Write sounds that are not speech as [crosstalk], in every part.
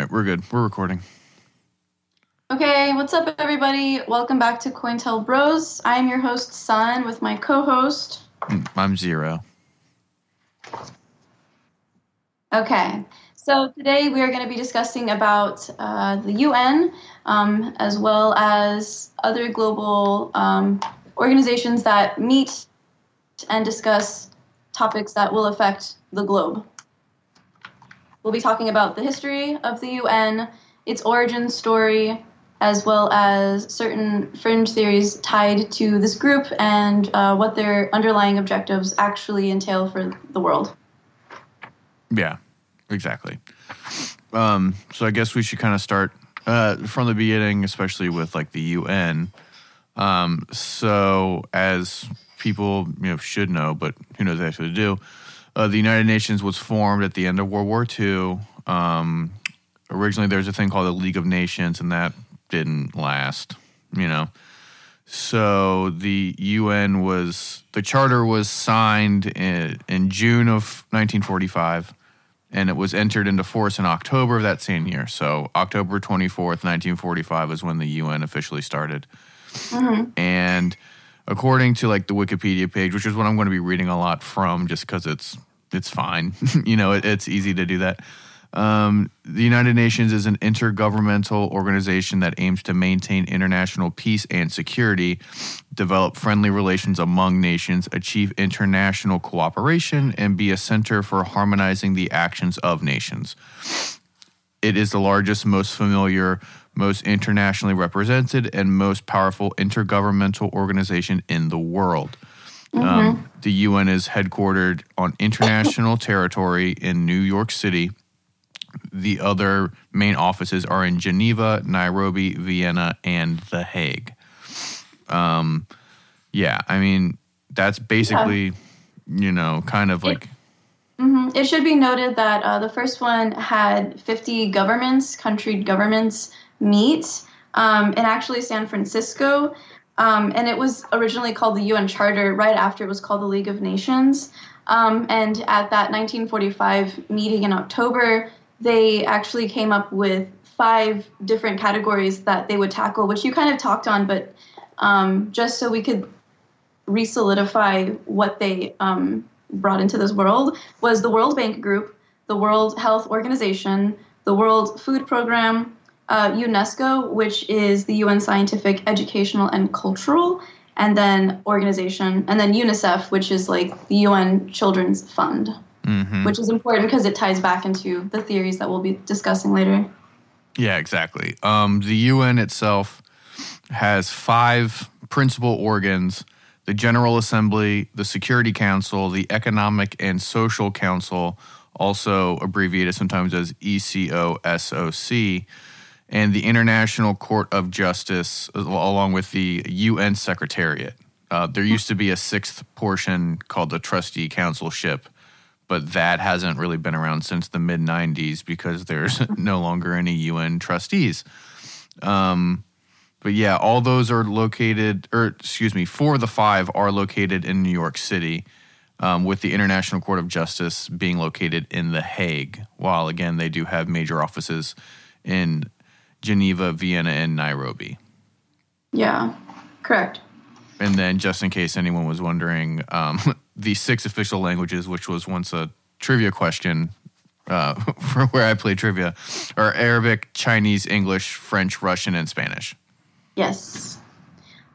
right, we're good. We're recording. Okay, what's up, everybody? Welcome back to Cointel Bros. I'm your host, Sun, with my co-host. Mm, I'm zero. Okay, so today we are going to be discussing about uh, the UN um, as well as other global um, organizations that meet and discuss topics that will affect the globe. We'll be talking about the history of the UN, its origin story, as well as certain fringe theories tied to this group and uh, what their underlying objectives actually entail for the world. Yeah, exactly. Um, so I guess we should kind of start uh, from the beginning, especially with like the UN. Um, so as people you know should know, but who knows actually do, uh, the United Nations was formed at the end of World War II. Um, originally, there was a thing called the League of Nations, and that didn't last. You know, so the UN was the charter was signed in, in June of 1945 and it was entered into force in October of that same year. So October 24th, 1945 is when the UN officially started. Mm-hmm. And according to like the Wikipedia page, which is what I'm going to be reading a lot from just because it's it's fine. [laughs] you know, it, it's easy to do that. Um, the United Nations is an intergovernmental organization that aims to maintain international peace and security, develop friendly relations among nations, achieve international cooperation, and be a center for harmonizing the actions of nations. It is the largest, most familiar, most internationally represented, and most powerful intergovernmental organization in the world. Mm-hmm. Um, the UN is headquartered on international [laughs] territory in New York City the other main offices are in Geneva, Nairobi, Vienna, and The Hague. Um, yeah, I mean, that's basically, yeah. you know, kind of like. It, mm-hmm. it should be noted that uh, the first one had 50 governments, country governments meet um, in actually San Francisco. Um, and it was originally called the UN Charter right after it was called the League of Nations. Um, and at that 1945 meeting in October, they actually came up with five different categories that they would tackle, which you kind of talked on, but um, just so we could re-solidify what they um, brought into this world was the World Bank Group, the World Health Organization, the World Food Program, uh, UNESCO, which is the UN Scientific, Educational, and Cultural, and then organization, and then UNICEF, which is like the UN Children's Fund mm-hmm. which is important because it ties back into the theories that we'll be discussing later. Yeah, exactly. Um, the UN itself has five principal organs the General Assembly, the Security Council, the Economic and Social Council, also abbreviated sometimes as ECOSOC, and the International Court of Justice, along with the UN Secretariat. Uh, there used to be a sixth portion called the Trustee Councilship, but that hasn't really been around since the mid 90s because there's [laughs] no longer any UN trustees. Um, but yeah, all those are located, or excuse me, four of the five are located in New York City, um, with the International Court of Justice being located in The Hague, while again, they do have major offices in Geneva, Vienna, and Nairobi. Yeah, correct. And then, just in case anyone was wondering, um, [laughs] the six official languages, which was once a trivia question uh, [laughs] for where I play trivia, are Arabic, Chinese, English, French, Russian, and Spanish. Yes.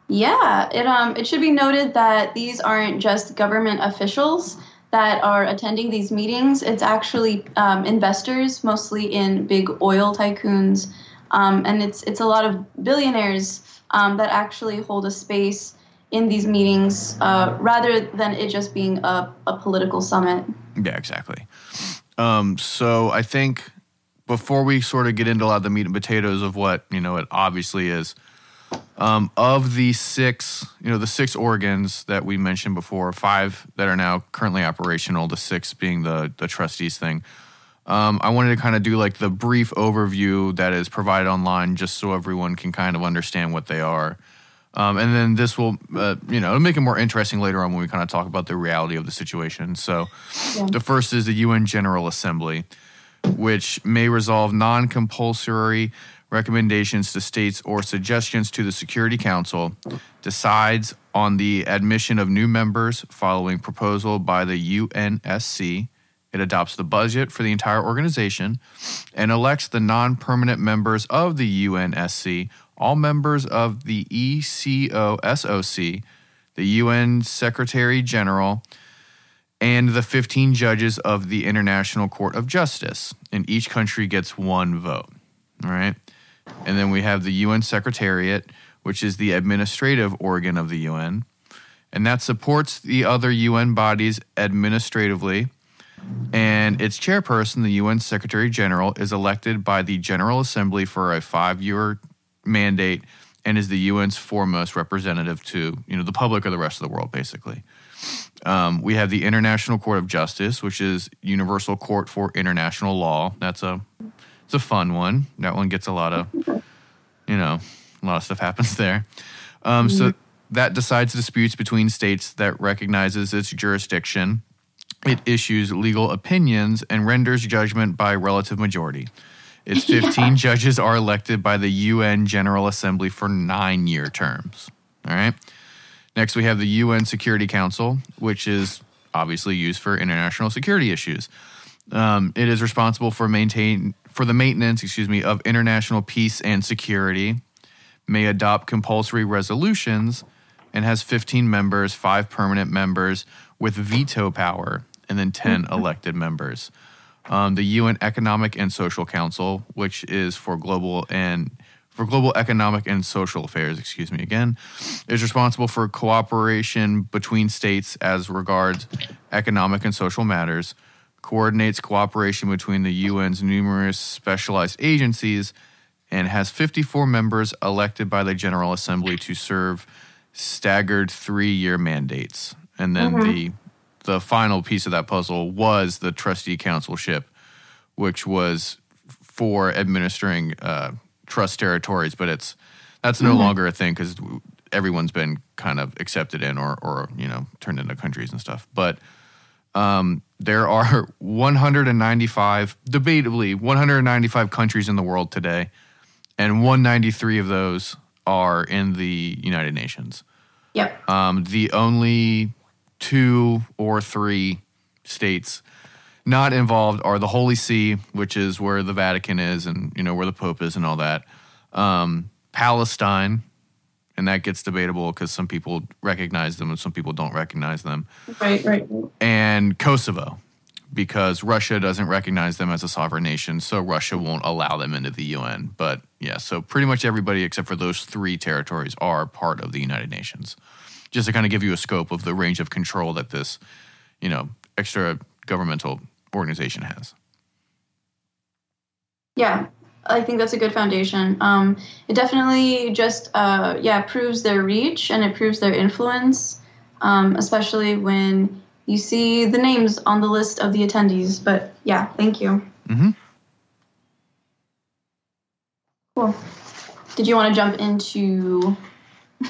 Yeah, it um it should be noted that these aren't just government officials that are attending these meetings. It's actually um, investors, mostly in big oil tycoons, um, and it's it's a lot of billionaires um, that actually hold a space in these meetings uh, rather than it just being a, a political summit. Yeah, exactly. Um, so I think before we sort of get into a lot of the meat and potatoes of what you know it obviously is, um, of the six, you know, the six organs that we mentioned before, five that are now currently operational, the six being the the trustees thing. Um, I wanted to kind of do like the brief overview that is provided online, just so everyone can kind of understand what they are. Um, and then this will, uh, you know, it'll make it more interesting later on when we kind of talk about the reality of the situation. So, yeah. the first is the UN General Assembly. which may resolve non compulsory recommendations to states or suggestions to the Security Council, decides on the admission of new members following proposal by the UNSC. It adopts the budget for the entire organization and elects the non permanent members of the UNSC, all members of the ECOSOC, the UN Secretary General, and the 15 judges of the International Court of Justice. And each country gets one vote. All right. And then we have the UN Secretariat, which is the administrative organ of the UN. And that supports the other UN bodies administratively. And its chairperson, the UN Secretary General, is elected by the General Assembly for a five year mandate and is the UN's foremost representative to you know the public or the rest of the world, basically. Um, we have the International Court of Justice, which is Universal Court for International Law. That's a it's a fun one. That one gets a lot of you know a lot of stuff happens there. Um, So that decides disputes between states that recognizes its jurisdiction. It issues legal opinions and renders judgment by relative majority. Its [laughs] 15 judges are elected by the UN General Assembly for nine year terms. All right. Next, we have the UN Security Council, which is obviously used for international security issues. Um, it is responsible for maintain for the maintenance, excuse me, of international peace and security. May adopt compulsory resolutions, and has 15 members, five permanent members with veto power, and then 10 elected members. Um, the UN Economic and Social Council, which is for global and for global economic and social affairs, excuse me again, is responsible for cooperation between states as regards economic and social matters, coordinates cooperation between the UN's numerous specialized agencies, and has 54 members elected by the General Assembly to serve staggered three-year mandates. And then the the final piece of that puzzle was the trustee councilship, which was for administering uh, trust territories, but it's that's no longer a thing because everyone's been kind of accepted in or or you know turned into countries and stuff. But um, there are [laughs] 195, debatably 195 countries in the world today, and 193 of those are in the United Nations. Yep. Um, the only two or three states not involved are the Holy See, which is where the Vatican is, and you know where the Pope is, and all that. Um, Palestine, and that gets debatable because some people recognize them and some people don't recognize them. Right, right. And Kosovo, because Russia doesn't recognize them as a sovereign nation, so Russia won't allow them into the UN. But yeah, so pretty much everybody except for those three territories are part of the United Nations. Just to kind of give you a scope of the range of control that this, you know, extra governmental organization has. Yeah, I think that's a good foundation. Um, it definitely just, uh, yeah, proves their reach and it proves their influence, um, especially when you see the names on the list of the attendees. But yeah, thank you. Mm-hmm. Cool. Did you want to jump into?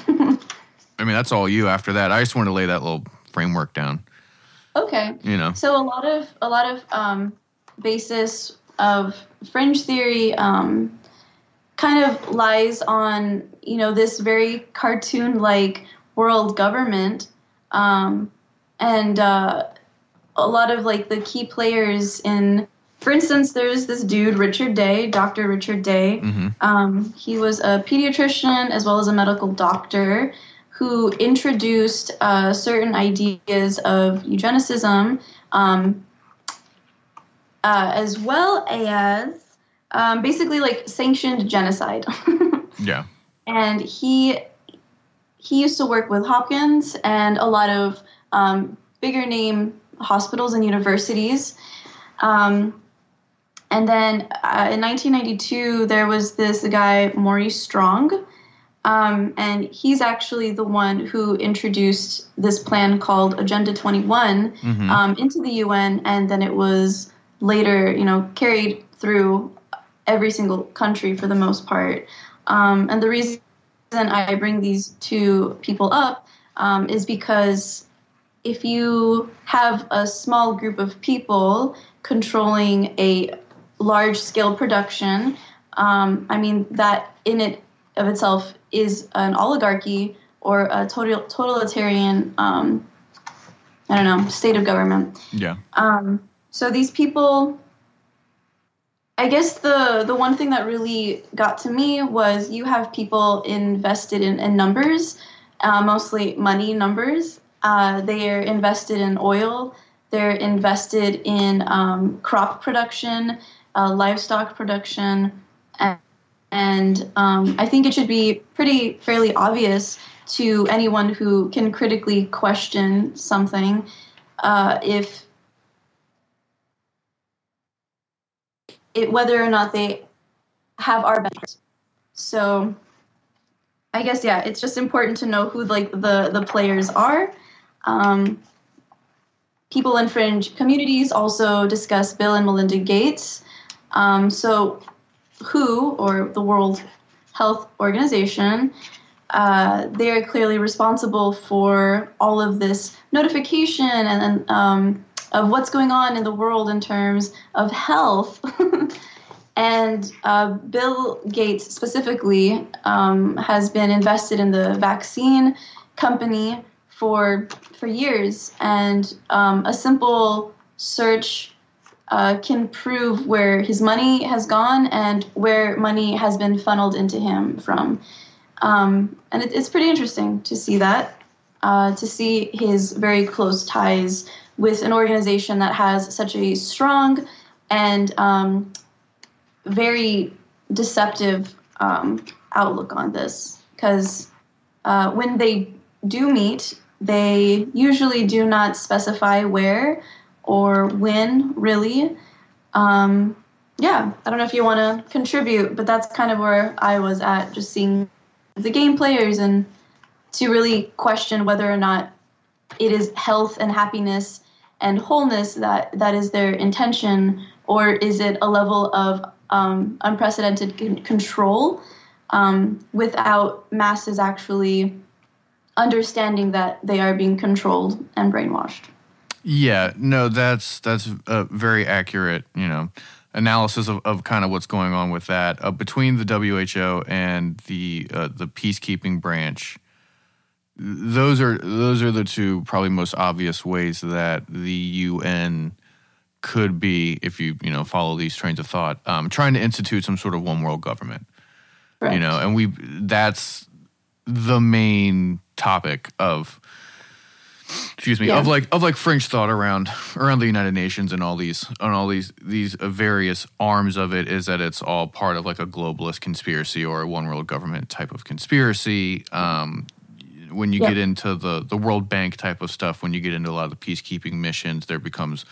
[laughs] I mean, that's all you after that. I just want to lay that little framework down, Okay. you know. So a lot of a lot of um, basis of fringe theory um, kind of lies on you know this very cartoon-like world government, um, and uh, a lot of like the key players in. For instance, there's this dude Richard Day, Dr. Richard Day. hmm Um, he was a pediatrician as well as a medical doctor who introduced uh, certain ideas of eugenicism, um, uh, as well as um, basically like sanctioned genocide. [laughs] Yeah. and he he used to work with Hopkins and a lot of um, bigger name hospitals and universities. Um, and then uh, in 1992, there was this guy Maurice Strong, um, and he's actually the one who introduced this plan called Agenda 21 Mhm. um, into the UN, and then it was later, you know, carried through every single country for the most part. Um, and the reason I bring these two people up um, is because if you have a small group of people controlling a large scale production. Um, I mean, that in it of itself is an oligarchy or a total, totalitarian, um, I don't know, state of government. Yeah. Um, so these people, I guess the the one thing that really got to me was you have people invested in, in numbers, uh, mostly money numbers. Uh, they are invested in oil. They're invested in um, crop production, uh, livestock production, and, and um, I think it should be pretty fairly obvious to anyone who can critically question something uh, if it, whether or not they have our best. So I guess yeah, it's just important to know who like the the players are. Um, people in fringe communities also discuss Bill and Melinda Gates. Um, so WHO or the World Health Organization, uh, they are clearly responsible for all of this notification and um, of what's going on in the world in terms of health. [laughs] and uh, Bill Gates specifically um, has been invested in the vaccine company for for years, and um, a simple search uh, can prove where his money has gone and where money has been funneled into him from. Um, and it, it's pretty interesting to see that, uh, to see his very close ties with an organization that has such a strong and um, very deceptive um, outlook on this. Because uh, when they do meet, they usually do not specify where or when, really. Um, yeah, I don't know if you want to contribute, but that's kind of where I was at, just seeing the game players and to really question whether or not it is health and happiness and wholeness that that is their intention, or is it a level of um, unprecedented c- control um, without masses actually understanding that they are being controlled and brainwashed? Yeah, no, that's that's a very accurate, you know, analysis of, of kind of what's going on with that uh, between the WHO and the uh, the peacekeeping branch those are those are the two probably most obvious ways that the UN could be, if you you know follow these trains of thought, um, trying to institute some sort of one world government. Right. You know, and we that's the main topic of excuse me yeah. of like of like fringe thought around around the United Nations and all these on all these these various arms of it is that it's all part of like a globalist conspiracy or a one world government type of conspiracy. Um, when you get into the the World Bank type of stuff, when you get into a lot of the peacekeeping missions, there becomes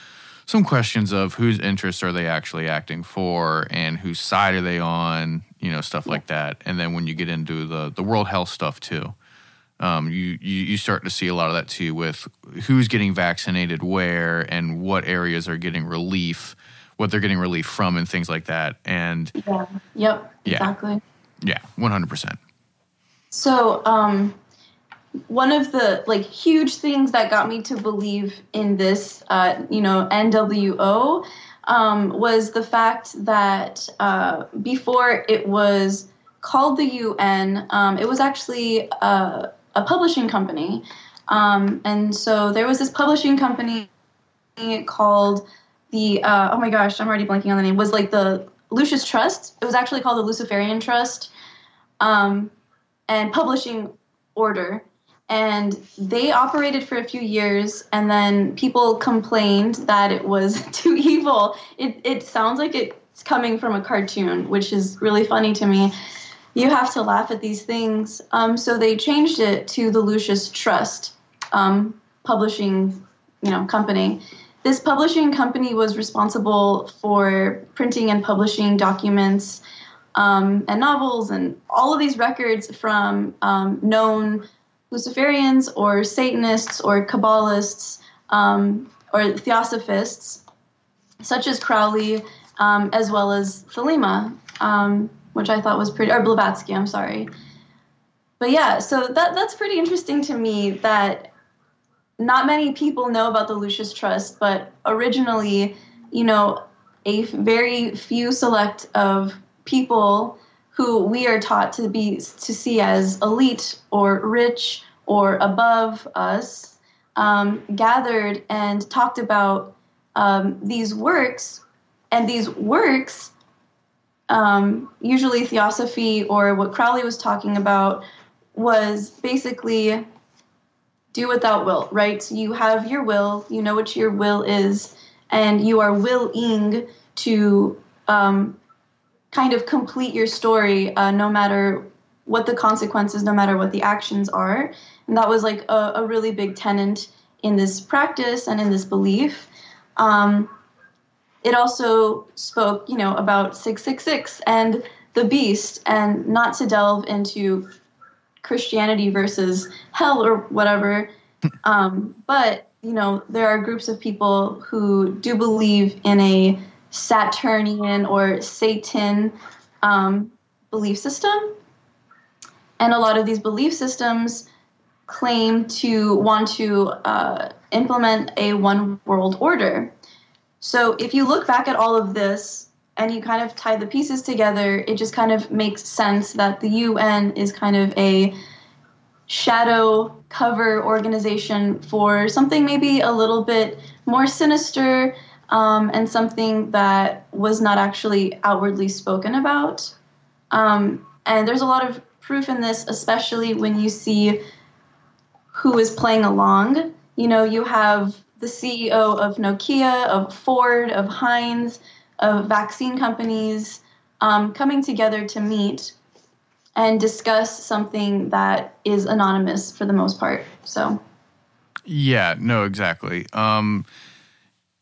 some questions of whose interests are they actually acting for and whose side are they on, you know, stuff like that. And then when you get into the the World Health stuff too, um, you, you you start to see a lot of that too with who's getting vaccinated where and what areas are getting relief, what they're getting relief from, and things like that. And yeah, yep, yeah. exactly. Yeah, one hundred percent. So, um, one of the like huge things that got me to believe in this, uh, you know, NWO um, was the fact that uh, before it was called the UN, um, it was actually a, a publishing company. Um, and so there was this publishing company called the, uh, oh my gosh, I'm already blanking on the name, was like the Lucis Trust. It was actually called the Luciferian Trust um, and Publishing Order and they operated for a few years and then people complained that it was [laughs] too evil it, it sounds like it's coming from a cartoon which is really funny to me you have to laugh at these things. Um, so they changed it to the Lucis trust um, publishing you know company. This publishing company was responsible for printing and publishing documents um, and novels and all of these records from um, known Luciferians or Satanists or Kabbalists um, or Theosophists, such as Crowley, um, as well as Thelema, which I thought was pretty, or Blavatsky, I'm sorry. But yeah, so that that's pretty interesting to me that not many people know about the Lucis Trust, but originally, you know, a very few select of people who we are taught to be to see as elite or rich or above us um, gathered and talked about um, these works and these works um, usually theosophy or what crowley was talking about was basically do without will right so you have your will you know what your will is and you are willing to um, kind of complete your story uh, no matter what the consequences, no matter what the actions are. And that was like a, a really big tenant in this practice and in this belief. Um, it also spoke, you know, about 666 and the beast, and not to delve into Christianity versus hell or whatever. [laughs] Um, but you know, there are groups of people who do believe in a Saturnian or Satan um, belief system. And a lot of these belief systems claim to want to uh, implement a one world order. So if you look back at all of this and you kind of tie the pieces together, it just kind of makes sense that the UN is kind of a shadow cover organization for something maybe a little bit more sinister um, and something that was not actually outwardly spoken about. Um, and there's a lot of proof in this, especially when you see who is playing along. You know, you have the CEO of Nokia, of Ford, of Heinz, of vaccine companies um, coming together to meet and discuss something that is anonymous for the most part. So, yeah, no, exactly. Um,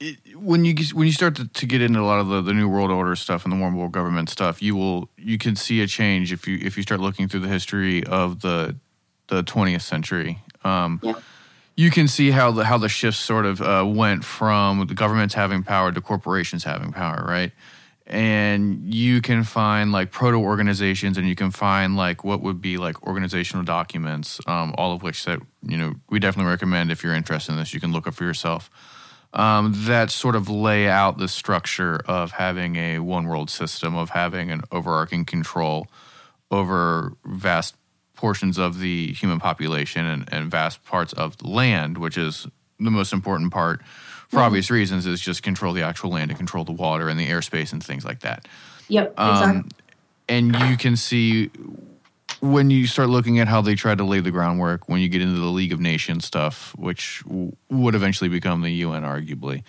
it, when you when you start to, to, get into a lot of the, the new world order stuff and the one world government stuff, you will you can see a change if you if you start looking through the history of the the 20th century. Um, yeah. You can see how the how the shifts sort of uh, went from the governments having power to corporations having power, right? and you can find like proto organizations and you can find like what would be like organizational documents um, all of which that you know we definitely recommend if you're interested in this you can look up for yourself um, that sort of lay out the structure of having a one world system of having an overarching control over vast portions of the human population and, and vast parts of the land which is the most important part for mm-hmm. obvious reasons, is just control the actual land and control the water and the airspace and things like that. Yep, um, exactly. And you can see when you start looking at how they tried to lay the groundwork when you get into the League of Nations stuff, which w- would eventually become the UN, arguably.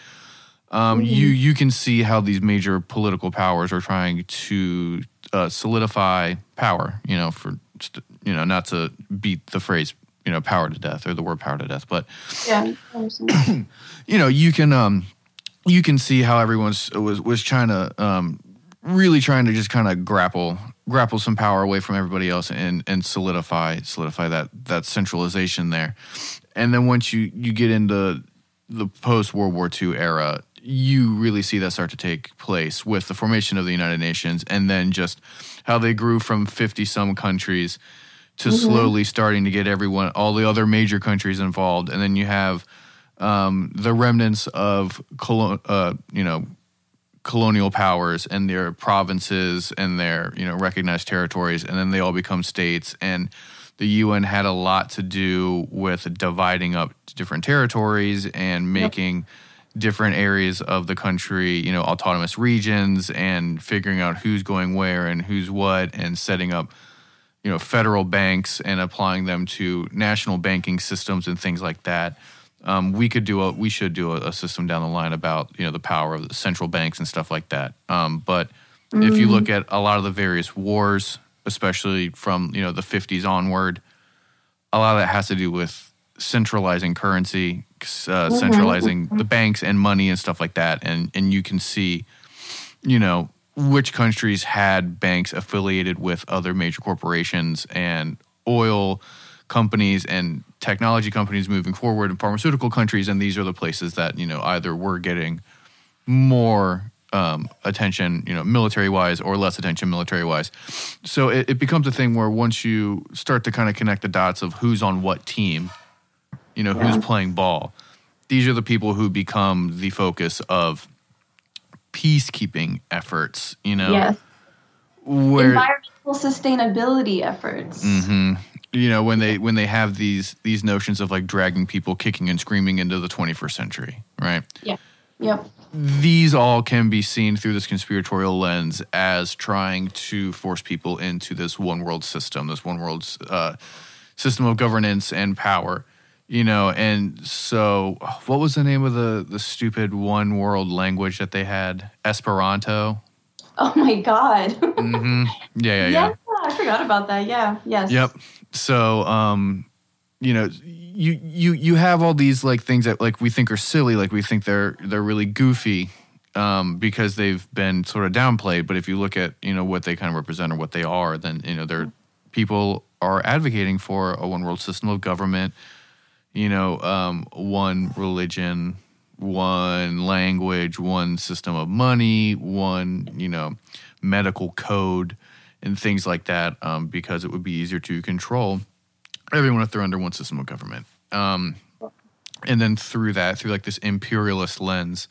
Um, mm-hmm. You you can see how these major political powers are trying to uh, solidify power. You know, for you know, not to beat the phrase you know power to death or the word power to death but yeah [clears throat] you know you can um you can see how everyone's was was trying to um really trying to just kind of grapple grapple some power away from everybody else and and solidify solidify that that centralization there. And then once you you get into the post World War II era you really see that start to take place with the formation of the United Nations and then just how they grew from 50 some countries to mm-hmm. slowly starting to get everyone, all the other major countries involved, and then you have um, the remnants of colon, uh, you know colonial powers and their provinces and their you know recognized territories, and then they all become states. And the UN had a lot to do with dividing up different territories and making. Yep. Different areas of the country, you know, autonomous regions, and figuring out who's going where and who's what, and setting up you know federal banks and applying them to national banking systems and things like that. Um, we could do a we should do a, a, system down the line about you know the power of the central banks and stuff like that. Um, but mm-hmm. if you look mm. at a lot of the various wars, especially from you know the 50s onward, a lot of that has to do with centralizing currency, uh, mm-hmm. centralizing the banks and money and stuff like that. And and you can see, you know, which countries had banks affiliated with other major corporations and oil companies and technology companies moving forward in pharmaceutical countries and these are the places that you know either were getting more um, attention you know military wise or less attention military wise so it, it becomes a thing where once you start to kind of connect the dots of who's on what team you know yeah. who's playing ball these are the people who become the focus of peacekeeping efforts. You know, Yes. where Environmental sustainability efforts. hmm you know when they when they have these these notions of like dragging people kicking and screaming into the 21st century, right? Yeah. Yep. these all can be seen through this conspiratorial lens as trying to force people into this one world system, this one world uh, system of governance and power. You know, and so what was the name of the the stupid one world language that they had? Esperanto. Oh my God. hmm Yeah, yeah, yeah. yeah, I forgot about that. Yeah. Yes. Yep. So, um, you know, you you you have all these like things that like we think are silly, like we think they're they're really goofy, um, because they've been sort of downplayed. But if you look at you know what they kind of represent or what they are, then you know they're people are advocating for a one world system of government. You know, um, one religion, one language, one system of money, one you know medical code and things like that um, because it would be easier to control everyone if they're under one system of government. Um, and then through that, through like this imperialist lens,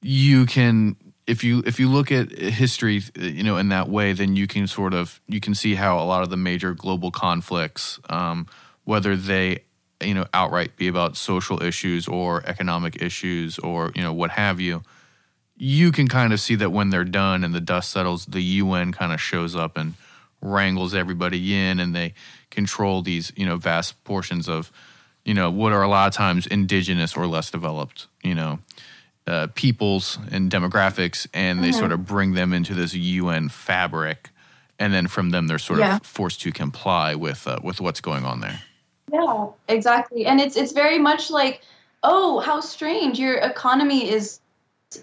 you can if you if you look at history, you know, in that way, then you can sort of you can see how a lot of the major global conflicts, um, whether they you know outright be about social issues or economic issues or you know what have you, you can kind of see that when they're done and the dust settles, the UN kind of shows up and wrangles everybody in, and they control these you know vast portions of you know what are a lot of times indigenous or less developed you know uh, peoples and demographics, and they Mhm. sort of bring them into this UN fabric, and then from them they're sort Yeah. of forced to comply with uh, with what's going on there. Yeah, exactly. And it's it's very much like, oh, how strange! Your economy is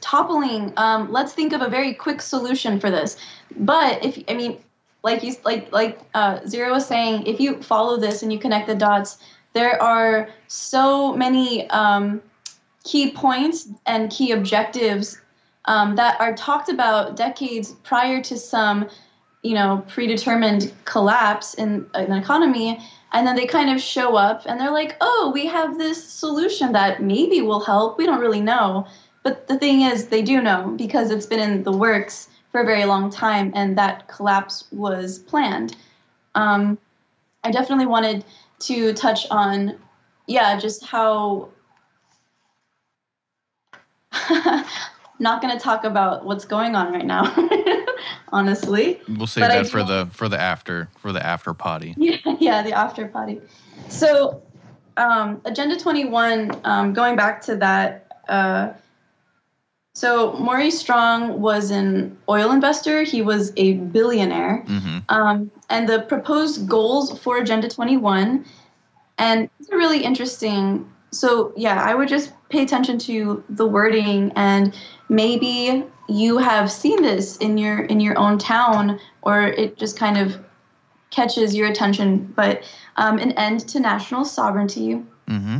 toppling. Um, let's think of a very quick solution for this. But if I mean, like you like like uh, Zero was saying, if you follow this and you connect the dots, there are so many um, key points and key objectives um, that are talked about decades prior to some, you know, predetermined collapse in an economy and then they kind of show up and they're like oh we have this solution that maybe will help. We don't really know. But the thing is they do know because it's been in the works for a very long time and that collapse was planned. Um, i definitely wanted to touch on yeah just how [laughs] not going to talk about what's going on right now [laughs] honestly We'll save But that for the for the after for the after potty. [laughs] yeah, yeah, the after potty. So, um, Agenda 21, um, going back to that, uh, so Maurice Strong was an oil investor. He was a billionaire. hmm Um, and the proposed goals for Agenda 21, and it's a really interesting. So, yeah, I would just pay attention to the wording and maybe you have seen this in your in your own town or it just kind of catches your attention but um, an end to national sovereignty hmm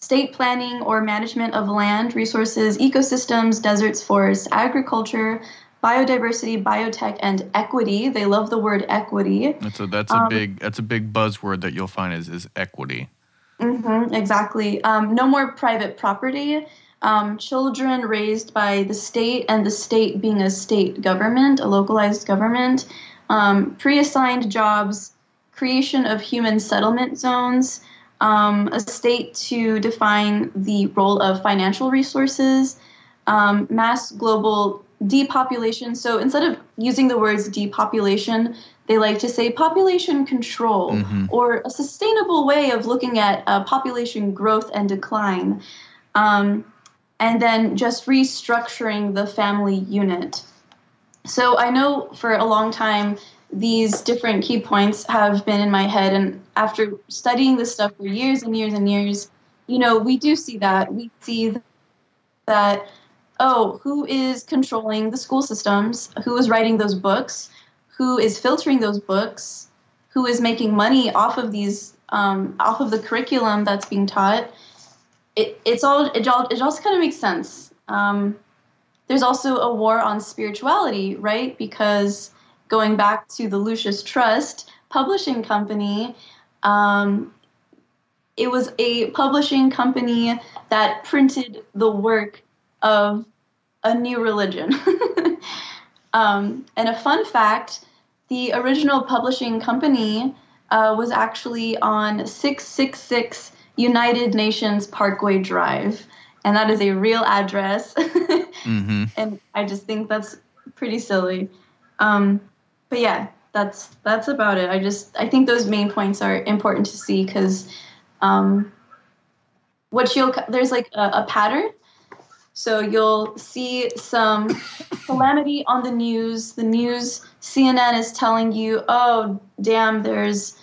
state planning or management of land resources ecosystems deserts forests agriculture biodiversity biotech and equity they love the word equity That's a that's a Um, big that's a big buzzword that you'll find is is equity. mm-hmm, exactly. Um, no more private property. Um, children raised by the state, and the state being a state government, a localized government. Um, pre assigned jobs, creation of human settlement zones, um, a state to define the role of financial resources, um, mass global depopulation. So instead of using the words depopulation, they like to say population control Mhm. or a sustainable way of looking at uh, population growth and decline. Um, and then just restructuring the family unit. So I know for a long time these different key points have been in my head, and after studying this stuff for years and years and years, you know, we do see that. We see that, oh, who is controlling the school systems? Who is writing those books? Who is filtering those books? Who is making money off of these, um, off of the curriculum that's being taught? It, it's all it all it also kind of makes sense. Um, there's also a war on spirituality, right? Because going back to the Lucis Trust publishing company, um, it was a publishing company that printed the work of a new religion. [laughs] um, and a fun fact the original publishing company uh, was actually on 666 United Nations Parkway Drive. And that is a real address. [laughs] mm-hmm. And I just think that's pretty silly. Um, but yeah, that's that's about it. I just I think those main points are important to see because um, what you'll there's like a, a pattern. So you'll see some [laughs] calamity on the news. The news CNN is telling you, "Oh, damn, there's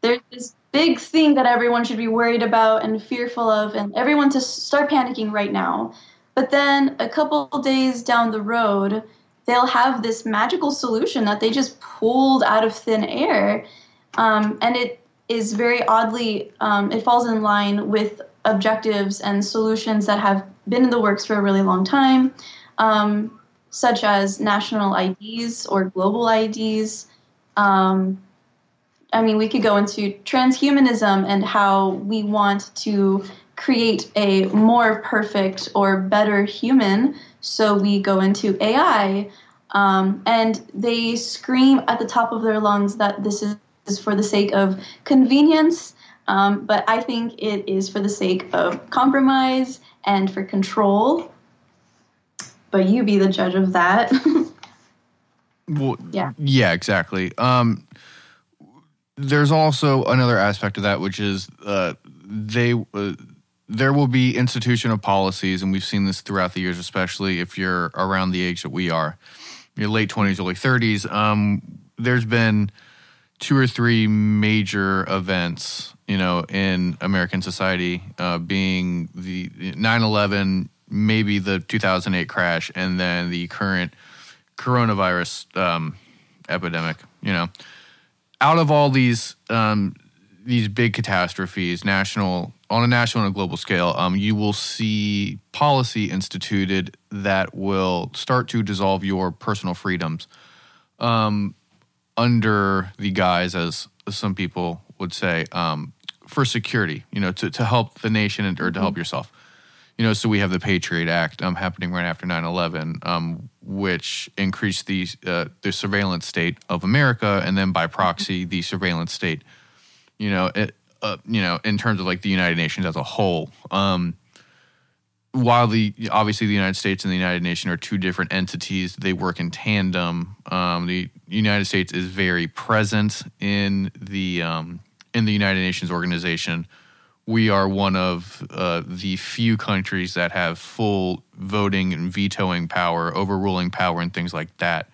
there's this big thing that everyone should be worried about and fearful of, and everyone to start panicking right now." But then a couple days down the road, they'll have this magical solution that they just pulled out of thin air, um, and it is very oddly um, it falls in line with objectives and solutions that have been in the works for a really long time, um, such as national IDs or global IDs. Um, I mean, we could go into transhumanism and how we want to create a more perfect or better human. So we go into AI. Um, and they scream at the top of their lungs that this is, is for the sake of convenience um, but I think it is for the sake of compromise and for control. But you be the judge of that. [laughs] well, yeah. Yeah, exactly. Um, there's also another aspect of that, which is uh, they. Uh, there will be institution of policies, and we've seen this throughout the years, especially if you're around the age that we are, your late 20s, early 30s. Um, there's been two or three major events you know, in American society, uh, being the 9/11, maybe the 2008 crash, and then the current coronavirus um, epidemic. You know, out of all these um, these big catastrophes, national on a national and a global scale, um, you will see policy instituted that will start to dissolve your personal freedoms um, under the guise, as some people would say, um, for security, you know, to, to help the nation and, or to help mm-hmm. yourself. You know, so we have the Patriot Act um, happening right after 9 11, um, which increased the, uh, the surveillance state of America and then by proxy, the surveillance state, you know, it, uh, you know, in terms of like the United Nations as a whole. Um, while the obviously the United States and the United Nations are two different entities, they work in tandem. Um, the United States is very present in the um, in the United Nations organization, we are one of uh, the few countries that have full voting and vetoing power, overruling power, and things like that.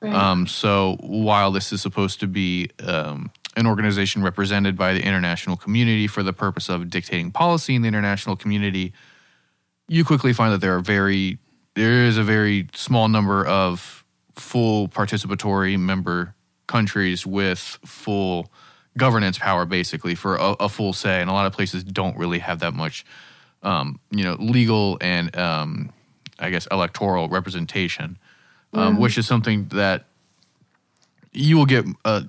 Right. Um, so while this is supposed to be um, an organization represented by the international community for the purpose of dictating policy in the international community, you quickly find that there are very there is a very small number of full participatory member countries with full governance power basically for a, a, full say, and a lot of places don't really have that much, um, you know, legal and um, I guess electoral representation, um, mm-hmm. which is something that you will get. Uh,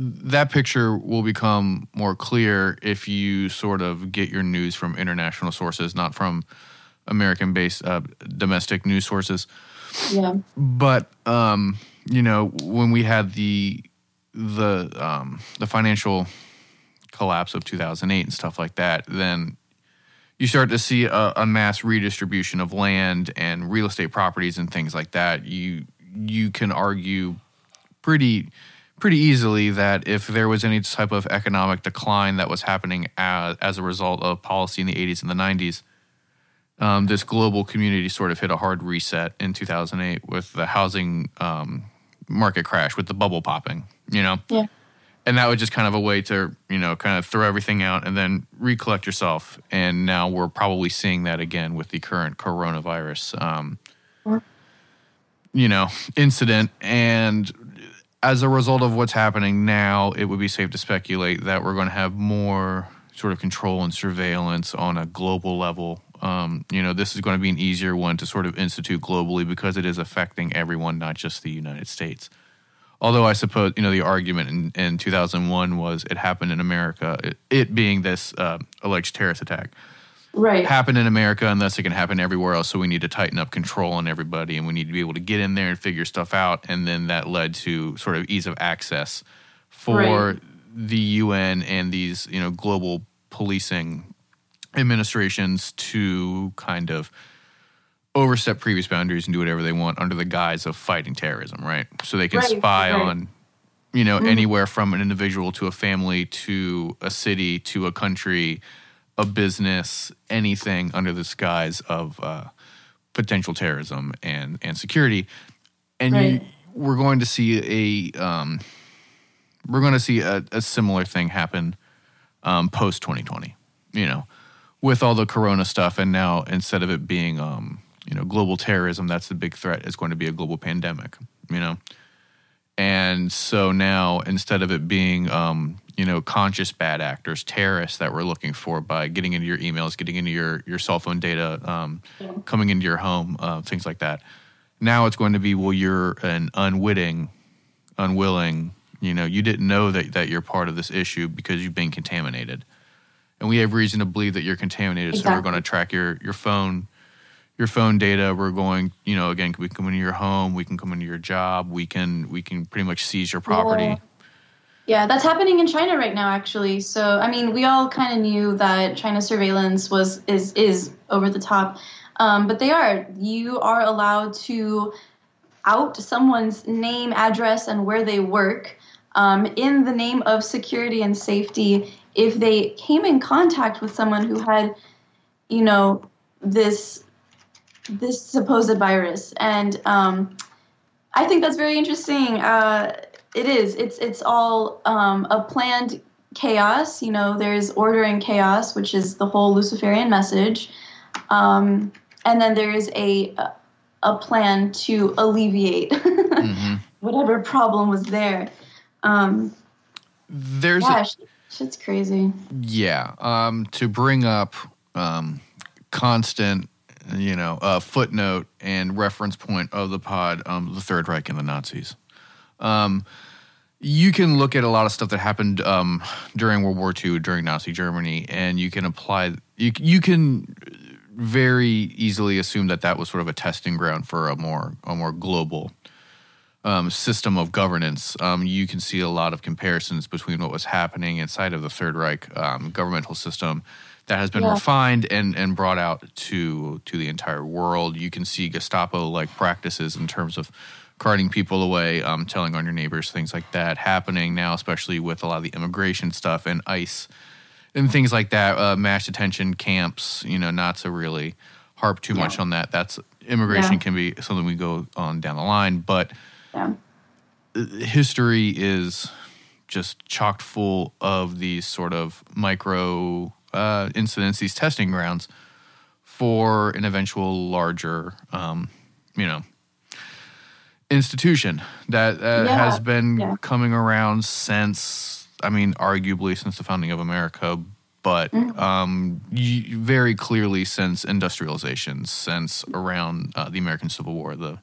that picture will become more clear if you sort of get your news from international sources, not from American-based uh, domestic news sources. Yeah. But um, you know, when we had the the um, the financial collapse of 2008 and stuff like that, then you start to see a, a, mass redistribution of land and real estate properties and things like that. You you can argue pretty pretty easily that if there was any type of economic decline that was happening as, as a result of policy in the 80s and the 90s, um, this global community sort of hit a hard reset in 2008 with the housing um, market crash, with the bubble popping you know? Yeah. And that was just kind of a way to, you know, kind of throw everything out and then recollect yourself. And now we're probably seeing that again with the current coronavirus, um, you know, incident. And as a result of what's happening now, it would be safe to speculate that we're going to have more sort of control and surveillance on a global level. Um, you know, this is going to be an easier one to sort of institute globally because it is affecting everyone, not just the United States. Although I suppose you know the argument in, in 2001 was it happened in America, it, it being this uh, alleged terrorist attack. right. Happened in America unless it can happen everywhere else. So we need to tighten up control on everybody, and we need to be able to get in there and figure stuff out. And then that led to sort of ease of access for Right. the UN and these you know global policing administrations to kind of overstep previous boundaries and do whatever they want under the guise of fighting terrorism, right? So they can Right, spy right. on you know Mhm. anywhere from an individual to a family to a city to a country a business anything under the guise of uh, potential terrorism and and security and you, we're going to see a um, we're going to see a, a similar thing happen um, post 2020 you know with all the corona stuff and now instead of it being um, you know global terrorism that's the big threat, is going to be a global pandemic you know and so now instead of it being um, you know conscious bad actors terrorists that we're looking for by getting into your emails getting into your your cell phone data um, Yeah. coming into your home uh, things like that now it's going to be well you're an unwitting unwilling you know you didn't know that, that you're part of this issue because you've been contaminated and we have reason to believe that you're contaminated so we're going to track your your phone your phone data we're going you know again we can come into your home we can come into your job we can we can pretty much seize your property Yeah. Yeah, that's happening in China right now, actually. So, I mean, we all kind of knew that China surveillance was is is over the top, um, but they are. You are allowed to out someone's name, address, and where they work um, in the name of security and safety if they came in contact with someone who had, you know, this this supposed virus. And um, I think that's very interesting. Uh, it is. It's it's all um, a planned chaos. You know, there's order and chaos, which is the whole Luciferian message, um, and then there is a a plan to alleviate [laughs] hmm whatever problem was there. Um, there's yeah, a, sh- shit's crazy. yeah um, to bring up um, constant you know uh, footnote and reference point of the pod um, the third reich and the nazis um, you can look at a lot of stuff that happened um, during World War II, during Nazi Germany, and you can apply. You you can very easily assume that that was sort of a testing ground for a more a more global um, system of governance. Um, you can see a lot of comparisons between what was happening inside of the Third Reich um, governmental system that has been Yeah. refined and and brought out to to the entire world. You can see Gestapo like practices in terms of carting people away, um, telling on your neighbors, things like that happening now, especially with a lot of the immigration stuff and ICE and things like that. Uh, mass detention camps, you know, not to really harp too much on that. That's immigration Yeah. can be something we go on down the line, but Yeah. history is just chocked full of these sort of micro uh, incidents, these testing grounds for an eventual larger, um, you know, institution that uh, Yeah, has been yeah. coming around since, I mean, arguably since the founding of America, but Mhm. um, y- very clearly since industrialization, since around uh, the American Civil War, the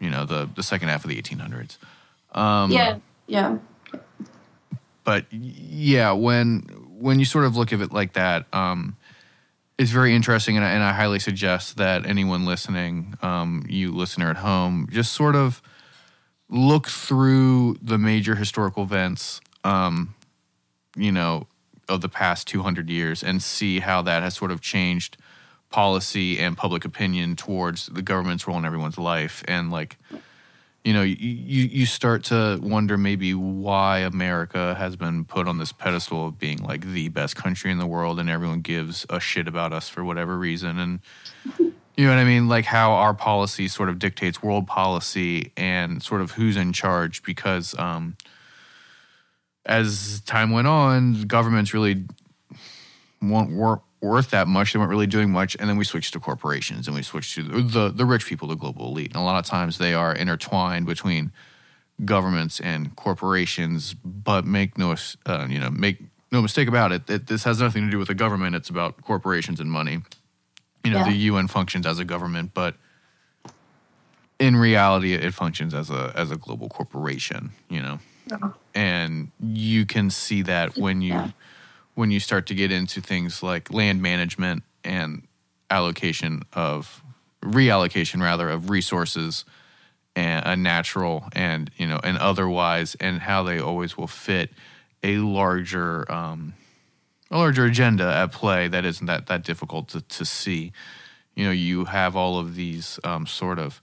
you know the the second half of the 1800s. Um, yeah. Yeah. but yeah, when when you sort of look at it like that, um, it's very interesting, and I, and I highly suggest that anyone listening, um, you listener at home, just sort of look through the major historical events, um, you know, of the past 200 years and see how that has sort of changed policy and public opinion towards the government's role in everyone's life. And like you know you, you start to wonder maybe why America has been put on this pedestal of being like the best country in the world and everyone gives a shit about us for whatever reason. And you know what I mean? Like how our policy sort of dictates world policy and sort of who's in charge because um as time went on governments really weren't worth that much. They weren't really doing much, and then we switched to corporations, and we switched to the the, the rich people, the global elite. And a lot of times they are intertwined between governments and corporations. But make no uh, you know make no mistake about it, that this has nothing to do with the government. It's about corporations and money. You know, Yeah. the UN functions as a government, but in reality, it functions as a as a global corporation. You know and you can see that when you Yeah. When you start to get into things like land management and allocation of reallocation rather of resources and a natural and you know and otherwise and how they always will fit a larger um, a larger agenda at play that isn't that that difficult to, to see. You know you have all of these um, sort of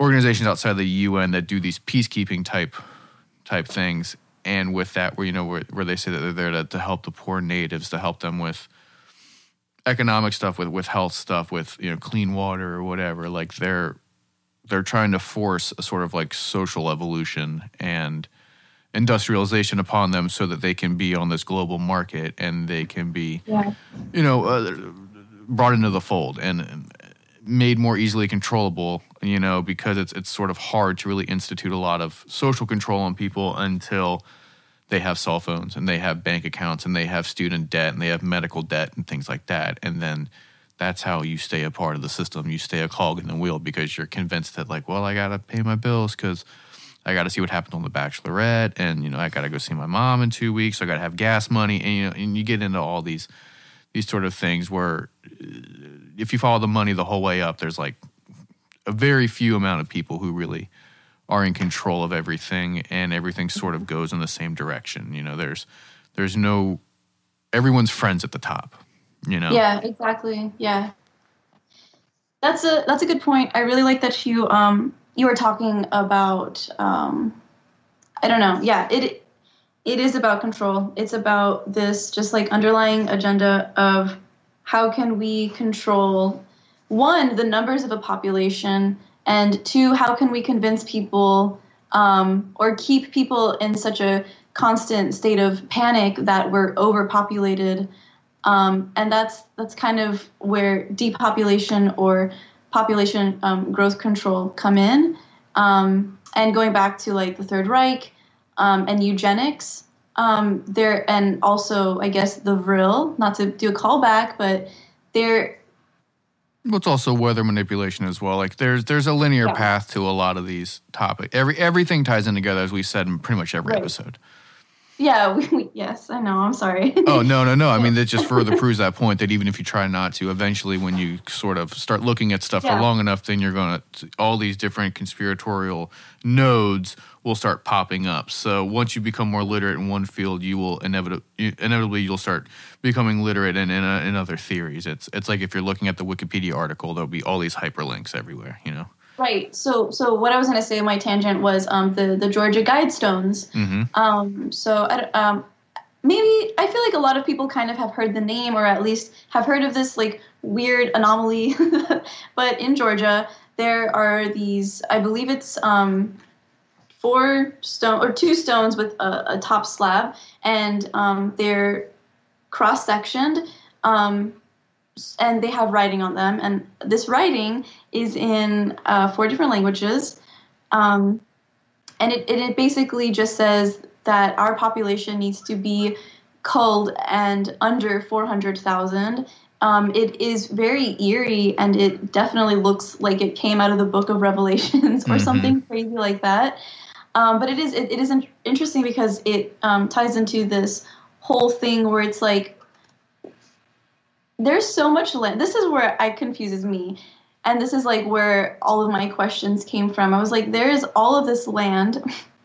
organizations outside the UN that do these peacekeeping type type things and with that where you know where, where they say that they're there to, to help the poor natives to help them with economic stuff with with health stuff with you know clean water or whatever like they're they're trying to force a sort of like social evolution and industrialization upon them so that they can be on this global market and they can be Yeah. you know uh, brought into the fold and, and made more easily controllable you know because it's it's sort of hard to really institute a lot of social control on people until they have cell phones and they have bank accounts and they have student debt and they have medical debt and things like that. And then that's how you stay a part of the system. You stay a cog in the wheel because you're convinced that like well i gotta pay my bills because i gotta see what happened on the bachelorette and you know i gotta go see my mom in two weeks. So i gotta have gas money and you know and you get into all these these sort of things where uh, if you follow the money the whole way up there's like a very few amount of people who really are in control of everything and everything sort of goes in the same direction you know there's there's no everyone's friends at the top you know Yeah, exactly. Yeah. That's a that's a good point. I really like that you um you were talking about um I don't know. Yeah, it it is about control. It's about this just like underlying agenda of how can we control one the numbers of a population and two how can we convince people um, or keep people in such a constant state of panic that we're overpopulated um, and that's that's kind of where depopulation or population um, growth control come in. Um, and going back to like the Third Reich um, and eugenics, um, there and also I guess the Vril, not to do a callback, but there Well, it's also weather manipulation as well. Like there's there's a linear Yeah. path to a lot of these topics. Every everything ties in together, as we said in pretty much every Right. episode. yeah [laughs] we, we, yes I know I'm sorry Oh no, no, no! I mean, that just [laughs] further proves that point that even if you try not to, eventually, when you sort of start looking at stuff Yeah. for long enough, then you're going to all these different conspiratorial nodes will start popping up. So once you become more literate in one field, you will inevitably inevitably you'll start becoming literate in in, uh, in other theories. It's it's like if you're looking at the Wikipedia article, there'll be all these hyperlinks everywhere. You know. right so so what I was going to say my tangent was um, the the Georgia Guidestones hmm Um, so I, um, maybe I feel like a lot of people kind of have heard the name or at least have heard of this like weird anomaly. [laughs] but in Georgia, there are these, I believe it's um, four stone or two stones with a, a top slab, and um, they're cross sectioned. Um, and they have writing on them, and this writing is in uh, four different languages. Um, and it, it, it basically just says that our population needs to be culled and under 400,000. Um, it is very eerie and it definitely looks like it came out of the book of Revelations or Mhm. something crazy like that. Um, but it is it, it is in- interesting because it um, ties into this whole thing where it's like there's so much land. This is where it confuses me and this is like where all of my questions came from. I was like, there is all of this land,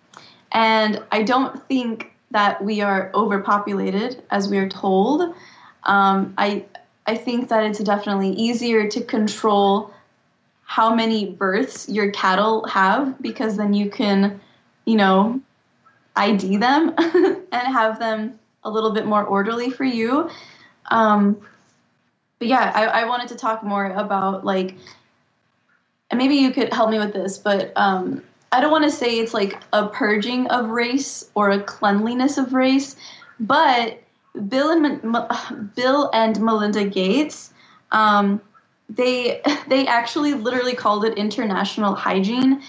[laughs] and I don't think that we are overpopulated as we are told. Um, I I think that it's definitely easier to control how many births your cattle have because then you can, you know, ID them [laughs] and have them a little bit more orderly for you. Um, but yeah, I, I wanted to talk more about like, and maybe you could help me with this, but um, I don't want to say it's like a purging of race or a cleanliness of race, but Bill and [sighs] Bill and Melinda Gates, um, they [laughs] they actually literally called it international hygiene,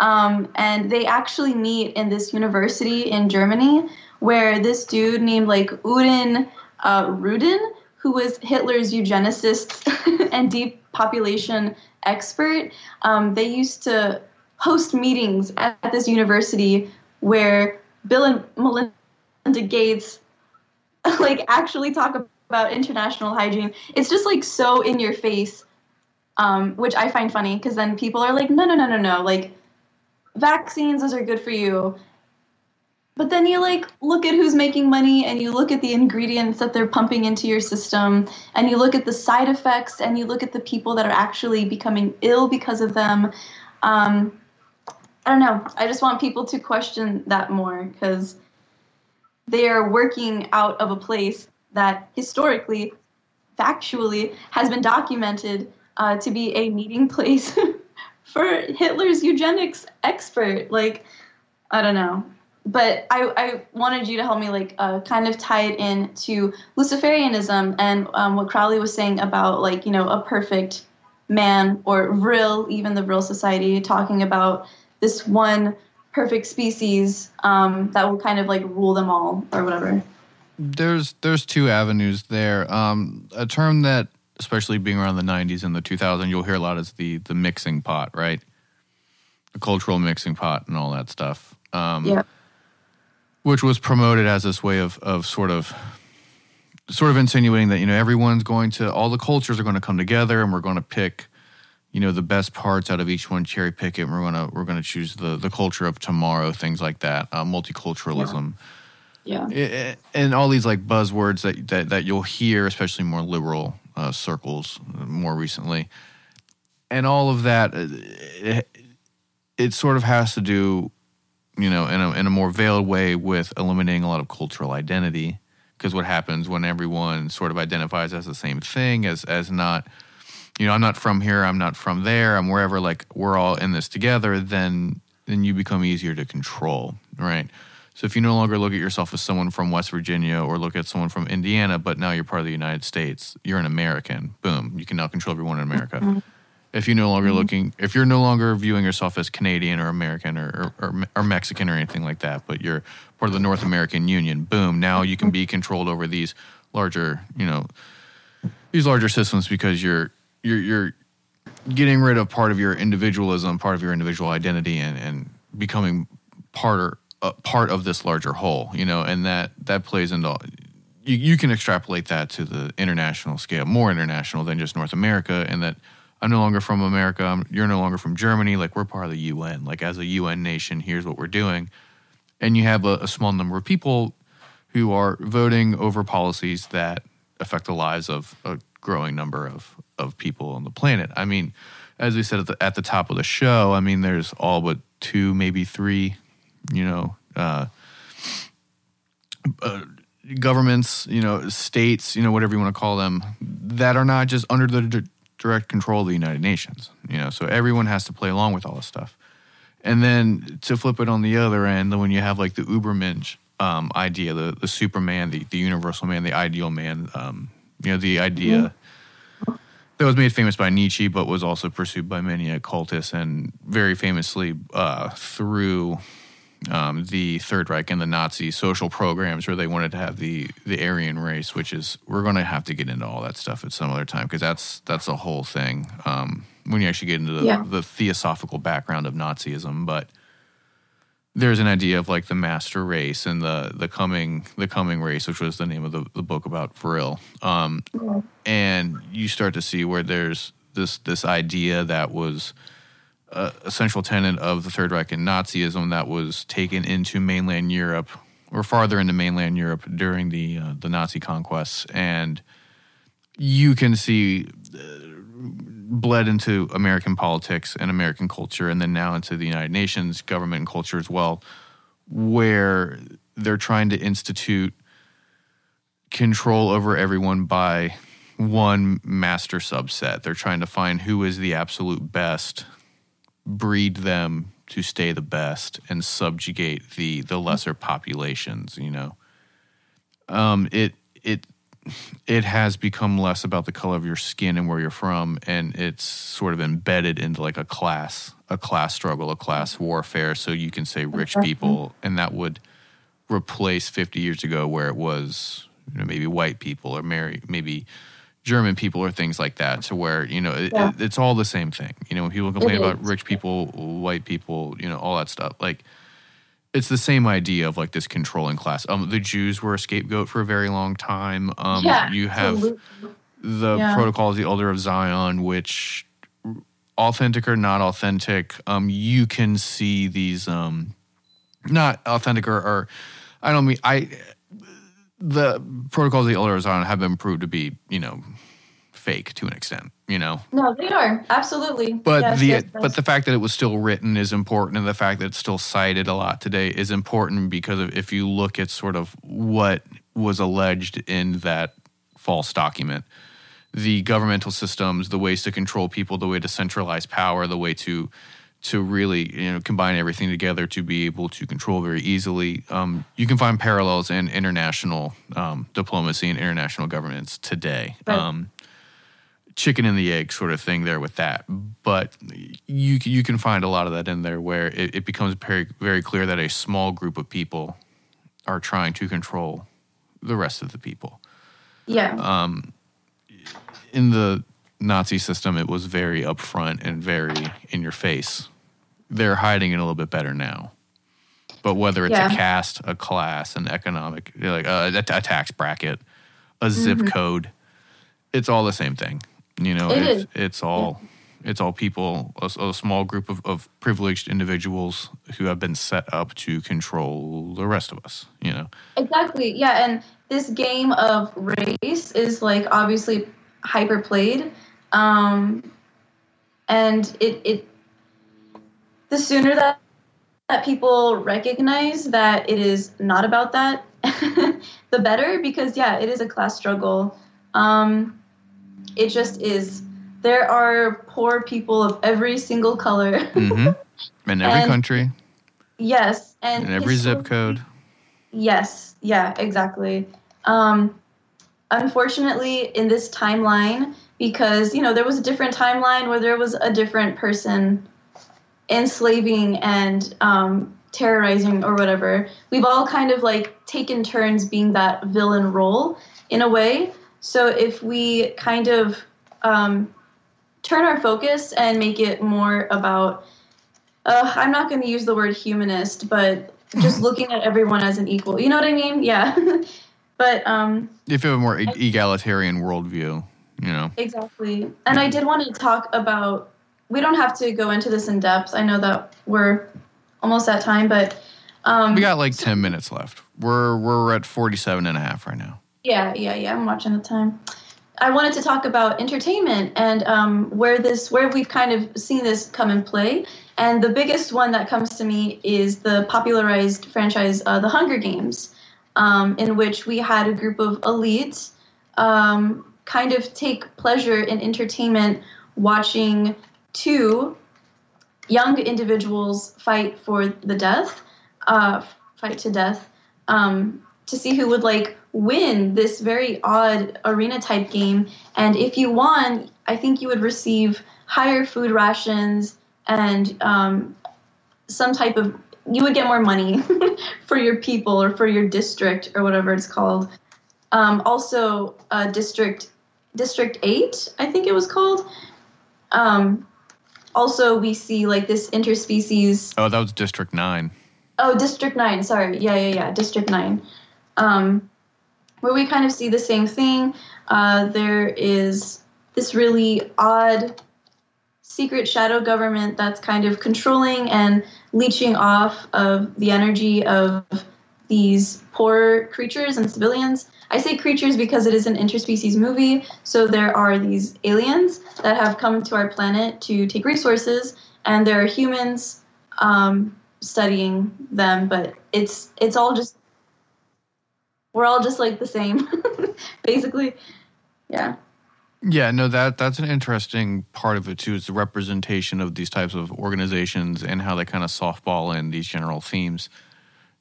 um, and they actually meet in this university in Germany where this dude named like Udin uh, Rudin who was Hitler's eugenicist [laughs] and depopulation expert, um, they used to host meetings at this university where Bill and Melinda Gates [laughs] like actually talk about international hygiene. It's just like so in your face, um, which I find funny because then people are like, no, no, no, no, no, like vaccines, those are good for you. But then you like look at who's making money and you look at the ingredients that they're pumping into your system and you look at the side effects and you look at the people that are actually becoming ill because of them. Um, I don't know. I just want people to question that more because they are working out of a place that historically, factually, has been documented uh, to be a meeting [laughs] place for Hitler's eugenics expert. Like, I don't know. But I, I wanted you to help me, like, uh, kind of tie it in to Luciferianism and um, what Crowley was saying about, like, you know, a perfect man or Vril, even the Vril Society, talking about this one perfect species um, that will kind of like rule them all or whatever. There's there's two avenues there. Um, a term that, especially being around the '90s and the 2000s, you'll hear a lot is the the mixing pot, right? The cultural mixing pot and all that stuff. Um, yeah. Which was promoted as this way of of sort of sort of insinuating that you know everyone's going to all the cultures are going to come together and we're going to pick you know the best parts out of each one cherry pick it and we're gonna we're gonna choose the the culture of tomorrow things like that uh, multiculturalism yeah, yeah. and all these like buzzwords that that, that you'll hear especially more liberal uh, circles uh, more recently and all of that uh, it, it sort of has to do you know in a, in a more veiled way with eliminating a lot of cultural identity because what happens when everyone sort of identifies as the same thing as as not you know, I'm not from here, I'm not from there, I'm wherever, like we're all in this together, then then you become easier to control, right? So if you no longer look at yourself as someone from West Virginia or look at someone from Indiana, but now you're part of the United States, you're an American. Boom, you can now control everyone in America. Mm-hmm. If you no longer mm-hmm. looking, if you're no longer viewing yourself as Canadian or American or, or, or, or Mexican or anything like that, but you're part of the North American Union, boom, now you can be controlled over these larger, you know, these larger systems because you're you're you're getting rid of part of your individualism, part of your individual identity, and and becoming part or part of this larger whole. You know, and that that plays into you, you can extrapolate that to the international scale, more international than just North America, and that I'm no longer from America. I'm, you're no longer from Germany. Like we're part of the UN. Like as a UN nation, here's what we're doing, and you have a, a small number of people who are voting over policies that affect the lives of a growing number of of people on the planet. I mean, as we said at the, at the top of the show, I mean, there's all but two, maybe three, you know, uh, uh, governments, you know, states, you know, whatever you want to call them, that are not just under the d- direct control of the United Nations. You know, so everyone has to play along with all this stuff. And then to flip it on the other end, when you have like the Ubermensch um, idea, the the Superman, the the universal man, the ideal man, um, you know, the idea. Mm-hmm that was made famous by Nietzsche, but was also pursued by many occultists, and very famously uh, through um, the Third Reich and the Nazi social programs, where they wanted to have the the Aryan race, which is we're going to have to get into all that stuff at some other time because that's that's a whole thing um, when you actually get into the, yeah. the theosophical background of Nazism, but there's an idea of like the master race and the the coming the coming race, which was the name of the, the book about Vril. Um. And you start to see where there's this this idea that was a, a central tenet of the Third Reich and Nazism that was taken into mainland Europe or farther into mainland Europe during the uh, the Nazi conquests, and you can see. Uh, bled into American politics and American culture, and then now into the United Nations government and culture as well, where they're trying to institute control over everyone by one master subset. They're trying to find who is the absolute best, breed them to stay the best, and subjugate the the lesser populations. You know, um, it it it has become less about the color of your skin and where you're from, and it's sort of embedded into like a class, a class struggle, a class warfare. So you can say rich people, and that would replace 50 years ago where it was you know, maybe white people or maybe German people or things like that. To where you know it, yeah. it, it's all the same thing. You know when people complain about rich people, white people, you know all that stuff. Like it's the same idea of like this controlling class. Um, the Jews were a scapegoat for a very long time. Um, yeah, you have absolutely. the Yeah. protocol of the Elder of Zion, which authentic or not authentic, um, you can see these um, not authentic or, or I don't mean I. The protocols the elders Zion have been proved to be, you know, fake to an extent. You know, No, they are absolutely. but Yes, the yes, but the fact that it was still written is important, and the fact that it's still cited a lot today is important because of, if you look at sort of what was alleged in that false document, the governmental systems, the ways to control people, the way to centralize power, the way to to really you know combine everything together to be able to control very easily. Um, you can find parallels in international um, diplomacy and international governance today. Right. Um, chicken and the egg sort of thing there with that. But you you can find a lot of that in there where it, it becomes very very clear that a small group of people are trying to control the rest of the people. yeah, Um, in the Nazi system, it was very upfront and very in your face. They're hiding it a little bit better now. But whether it's Yeah. a caste, a class, an economic, like uh, a, a tax bracket, a zip code, it's all the same thing. You know, Mm-hmm. It it's, it's all it's all people, a, a small group of, of privileged individuals who have been set up to control the rest of us. You know, exactly. Yeah, and this game of race is like obviously hyper played, um, and it it the sooner that that people recognize that it is not about that, [laughs] the better. Because yeah, it is a class struggle. Um, it just is. There are poor people of every single color. mm-hmm. [laughs] in every And country, yes, and in every zip code. Yes, yeah, exactly. Um, unfortunately, in this timeline, because you know there was a different timeline where there was a different person enslaving and um, terrorizing or whatever. We've all kind of like taken turns being that villain role in a way. So if we kind of um, turn our focus and make it more about, uh, I'm not going to use the word humanist, but just [laughs] looking at everyone as an equal. You know what I mean? Yeah. [laughs] but um, If you have a more egalitarian worldview, you know. Exactly. And I did want to talk about, we don't have to go into this in depth. I know that we're almost at time, but. Um, We got like 10 minutes left. We're we're at 47 and a half right now. Yeah, yeah, yeah. I'm watching the time. I wanted to talk about entertainment and um, where this, where we've kind of seen this come in play. And the biggest one that comes to me is the popularized franchise, uh, The Hunger Games, um, in which we had a group of elites um, kind of take pleasure in entertainment, watching two young individuals fight for the death, uh, fight to death, um, to see who would like win this very odd arena type game. And if you won, I think you would receive higher food rations and um, some type of you would get more money [laughs] for your people or for your district or whatever it's called. Um, also, uh, district district eight, I think it was called. Um, also, we see like this interspecies Oh, that was District 9. Oh, District 9. Sorry. Yeah, yeah, yeah. District 9. Um, where we kind of see the same thing. Uh, there is this really odd secret shadow government that's kind of controlling and leeching off of the energy of these poor creatures and civilians. I say creatures because it is an interspecies movie, so there are these aliens that have come to our planet to take resources, and there are humans um, studying them, but it's it's all just we're all just like the same, [laughs] basically. Yeah. Yeah, no, that that's an interesting part of it too. Is the representation of these types of organizations and how they kind of softball in these general themes.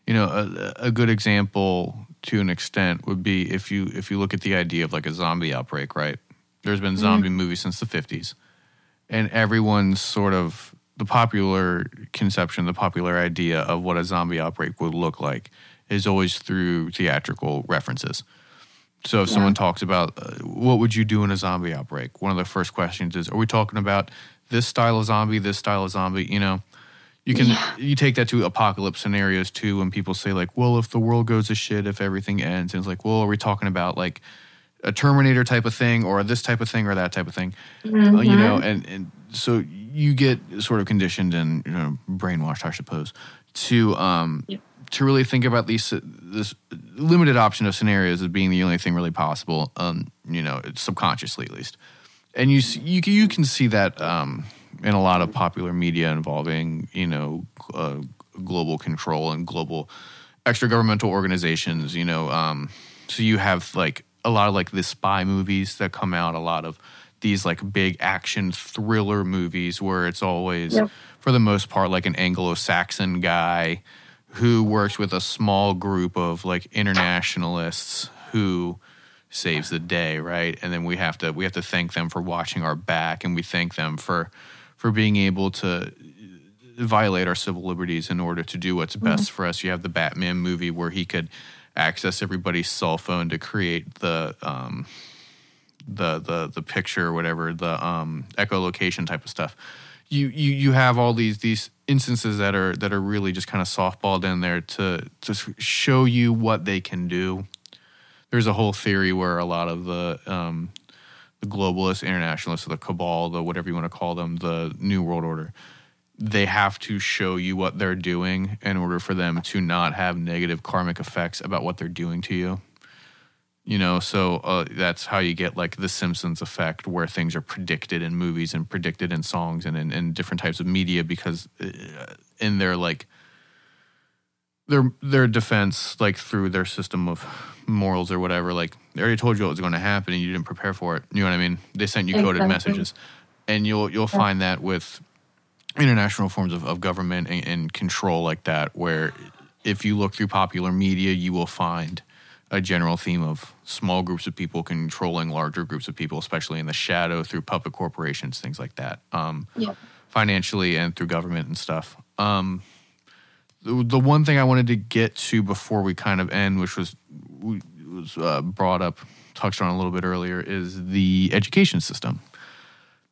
You know, a, a good example to an extent would be if you if you look at the idea of like a zombie outbreak, right? There's been zombie movies since the 50s, and everyone's sort of the popular conception, the popular idea of what a zombie outbreak would look like is always through theatrical references. So if Yeah. someone talks about uh, what would you do in a zombie outbreak, one of the first questions is, are we talking about this style of zombie, this style of zombie? You know, you can yeah. you take that to apocalypse scenarios too when people say like well if the world goes to shit if everything ends and it's like well are we talking about like a terminator type of thing or this type of thing or that type of thing mm-hmm. uh, you know mm-hmm. and, and so you get sort of conditioned and you know brainwashed i suppose to um yep. to really think about these this limited option of scenarios as being the only thing really possible um you know subconsciously at least and you you you can see that um in a lot of popular media involving you know uh, global control and global extra governmental organizations. You know, um, so you have like a lot of like the spy movies that come out. A lot of these like big action thriller movies where it's always yep. for the most part like an Anglo-Saxon guy who works with a small group of like internationalists who saves the day, right? And then we have to we have to thank them for watching our back and we thank them for for being able to violate our civil liberties in order to do what's best mm-hmm. for us. You have the Batman movie where he could access everybody's cell phone to create the um, the the the picture or whatever the um, echolocation type of stuff. You you you have all these these instances that are that are really just kind of softballed in there to to show you what they can do. There's a whole theory where a lot of the um, the globalists, internationalists, the cabal, the whatever you want to call them, the New World Order, they have to show you what they're doing in order for them to not have negative karmic effects about what they're doing to you. You know, so uh, that's how you get like the Simpsons effect, where things are predicted in movies and predicted in songs and in, in different types of media because uh, in their like their their defense, like through their system of morals or whatever, like they already told you what was going to happen and you didn't prepare for it. You know what I mean? They sent you coded exactly. messages, and you'll you'll yeah. find that with international forms of, of government and, and control like that, where if you look through popular media, you will find a general theme of small groups of people controlling larger groups of people, especially in the shadow through public corporations, things like that, um, yeah. financially and through government and stuff. Um, the, one thing I wanted to get to before we kind of end, which was was uh, brought up, touched on a little bit earlier, is the education system.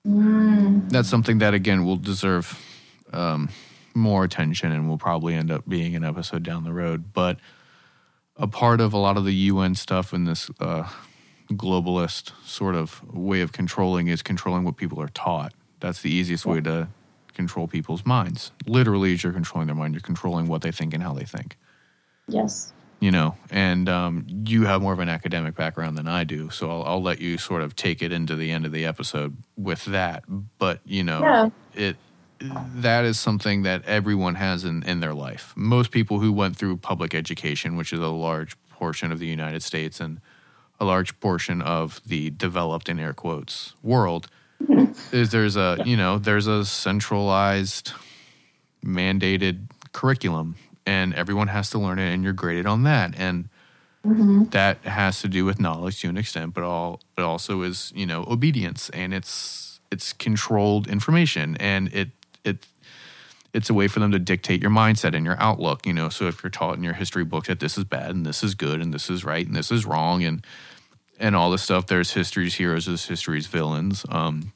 Mm. That's something that again will deserve um, more attention and will probably end up being an episode down the road. But a part of a lot of the UN stuff in this uh, globalist sort of way of controlling is controlling what people are taught. That's the easiest way to control people's minds. Literally, as you're controlling their mind, you're controlling what they think and how they think. Yes. You know, and um, you have more of an academic background than I do, so I'll, I'll, let you sort of take it into the end of the episode with that. But you know, yeah. it that is something that everyone has in, in their life. Most people who went through public education, which is a large portion of the United States and a large portion of the developed in air quotes world, is there's a you know there's a centralized mandated curriculum and everyone has to learn it and you're graded on that and mm-hmm. that has to do with knowledge to an extent but all it also is you know obedience and it's it's controlled information and it it it's a way for them to dictate your mindset and your outlook you know so if you're taught in your history book that this is bad and this is good and this is right and this is wrong and and all this stuff. There's history's heroes, there's history's villains. Um,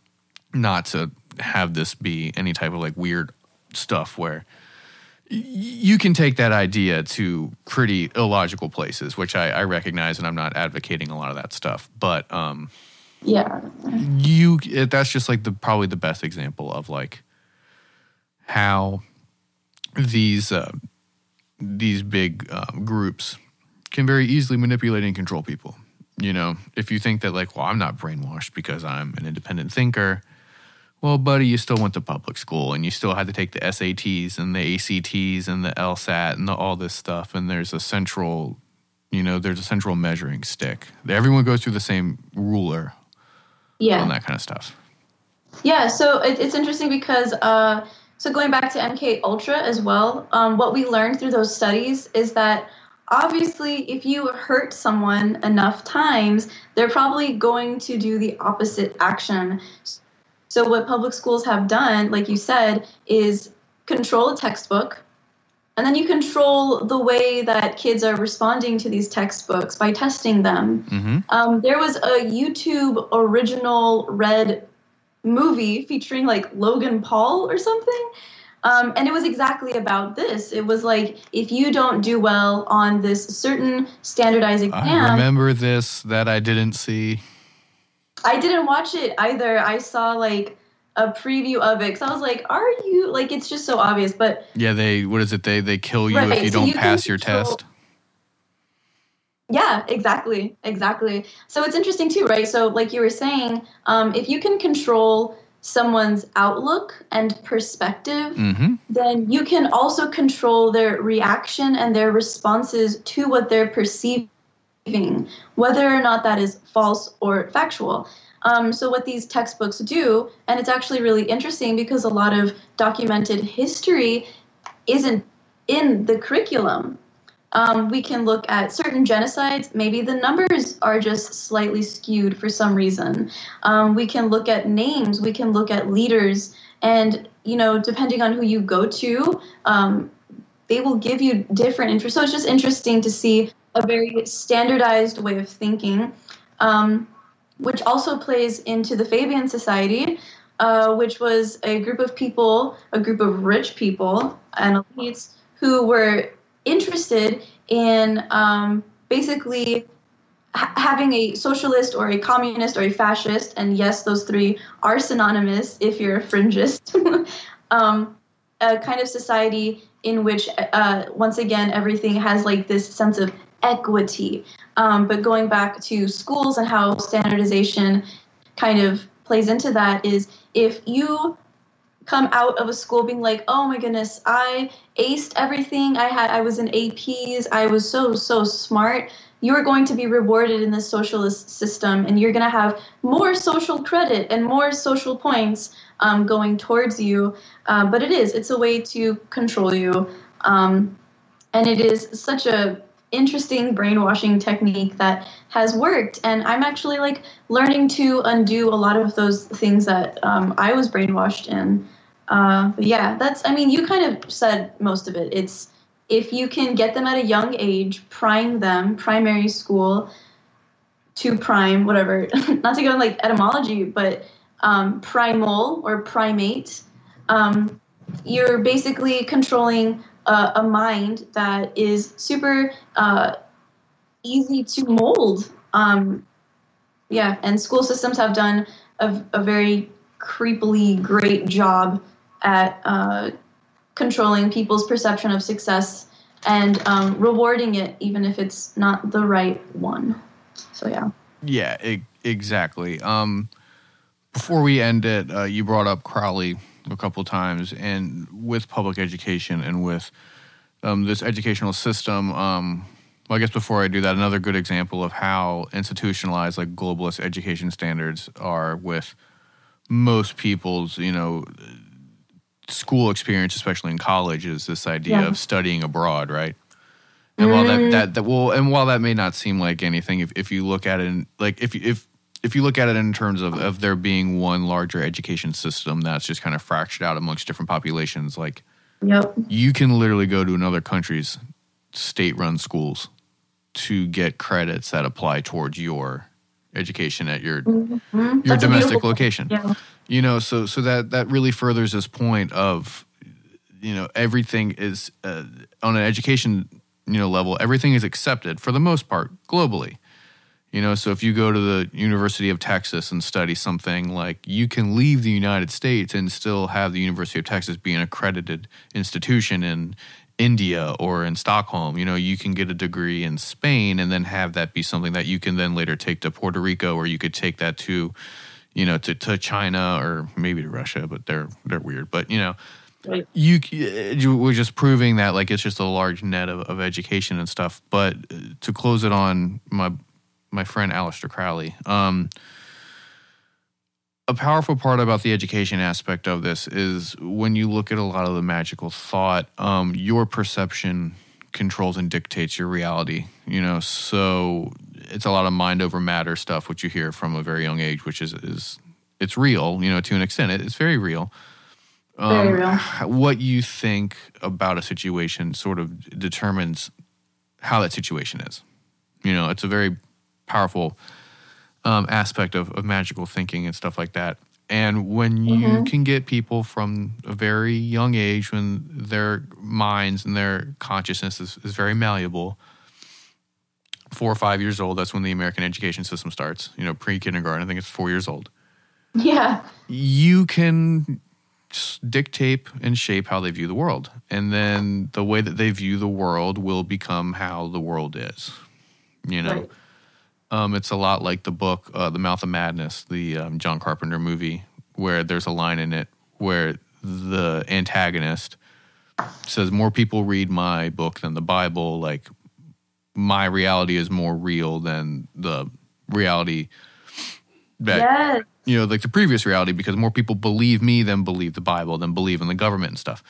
not to have this be any type of like weird stuff where y- you can take that idea to pretty illogical places, which I, I, recognize, and I'm not advocating a lot of that stuff. But um, yeah, you that's just like the probably the best example of like how these uh, these big um, groups can very easily manipulate and control people you know, if you think that like, well, I'm not brainwashed because I'm an independent thinker, well, buddy, you still went to public school and you still had to take the SATs and the ACTs and the LSAT and the, all this stuff. And there's a central, you know, there's a central measuring stick. Everyone goes through the same ruler. Yeah. On that kind of stuff. Yeah. So it, it's interesting because, uh, so going back to MK Ultra as well, um, what we learned through those studies is that obviously, if you hurt someone enough times, they're probably going to do the opposite action. So, what public schools have done, like you said, is control a textbook. And then you control the way that kids are responding to these textbooks by testing them. Mm-hmm. Um, there was a YouTube original red movie featuring like Logan Paul or something Um, and it was exactly about this. It was like if you don't do well on this certain standardized exam. I remember this that I didn't see. I didn't watch it either. I saw like a preview of it because I was like, "Are you like?" It's just so obvious. But yeah, they what is it? They they kill you right, if you so don't you pass your control, test. Yeah, exactly, exactly. So it's interesting too, right? So like you were saying, um, if you can control someone's outlook and perspective, mm-hmm. then you can also control their reaction and their responses to what they're perceiving, whether or not that is false or factual. Um, so, what these textbooks do, and it's actually really interesting because a lot of documented history isn't in the curriculum. Um, we can look at certain genocides. Maybe the numbers are just slightly skewed for some reason. Um, we can look at names. We can look at leaders. And, you know, depending on who you go to, um, they will give you different interests. So it's just interesting to see a very standardized way of thinking. Um, which also plays into the Fabian Society, uh, which was a group of people, a group of rich people and elites who were interested in um, basically ha- having a socialist or a communist or a fascist, and yes, those three are synonymous if you're a fringist, [laughs] um, a kind of society in which, uh, once again, everything has like this sense of equity. Um, but going back to schools and how standardization kind of plays into that is if you come out of a school being like, oh my goodness, I aced everything. I had I was in APs. I was so so smart. You're going to be rewarded in this socialist system, and you're going to have more social credit and more social points um, going towards you. Uh, but it is it's a way to control you, um, and it is such a interesting brainwashing technique that has worked. And i'm actually like learning to undo a lot of those things that um, i was brainwashed in. Uh, yeah that's i mean you kind of said most of it. It's if you can get them at a young age prime them primary school to prime whatever [laughs] not to go in like etymology but um, primal or primate um, you're basically controlling uh, a mind that is super uh, easy to mold. Um, yeah, and school systems have done a, a very creepily great job at uh, controlling people's perception of success and um, rewarding it, even if it's not the right one. So, yeah. Yeah, exactly. Um, before we end it, uh, you brought up Crowley a couple times, and with public education and with um, this educational system. Um, well, I guess before I do that, another good example of how institutionalized like globalist education standards are with most people's, you know, school experience, especially in college, is this idea yeah. of studying abroad, right? And mm. while that, mm. that that well, and while that may not seem like anything, if, if you look at it, in, like if if if you look at it in terms of, of there being one larger education system that's just kind of fractured out amongst different populations, like yep. you can literally go to another country's state run schools to get credits that apply towards your education at your mm-hmm. your that's domestic location. Yeah. You know, so so that that really furthers this point of you know everything is uh, on an education you know level everything is accepted for the most part globally you know, so if you go to the University of Texas and study something like you can leave the United States and still have the University of Texas be an accredited institution in India or in Stockholm. You know, you can get a degree in Spain and then have that be something that you can then later take to Puerto Rico or you could take that to, you know, to, to China or maybe to Russia, but they're they're weird. But you know, Right. You, you were just proving that like it's just a large net of, of education and stuff. But uh, to close it on my my friend Aleister Crowley. Um, a powerful part about the education aspect of this is when you look at a lot of the magical thought, um, your perception controls and dictates your reality. You know, so it's a lot of mind over matter stuff, which you hear from a very young age, which is is it's real. You know, to an extent, it's very real. Um, very real. What you think about a situation sort of determines how that situation is. You know, it's a very powerful um, aspect of, of magical thinking and stuff like that. And when you Mhm. can get people from a very young age, when their minds and their consciousness is, is very malleable, four or five years old, that's when the American education system starts. You know, pre kindergarten, I think it's four years old. Yeah. You can dictate and shape how they view the world. And then the way that they view the world will become how the world is. You know? Right. Um, it's a lot like the book, uh, The Mouth of Madness, the um, John Carpenter movie, where there's a line in it where the antagonist says, More people read my book than the Bible. Like, my reality is more real than the reality that, Yes. you know, like the previous reality, because more people believe me than believe the Bible, than believe in the government and stuff.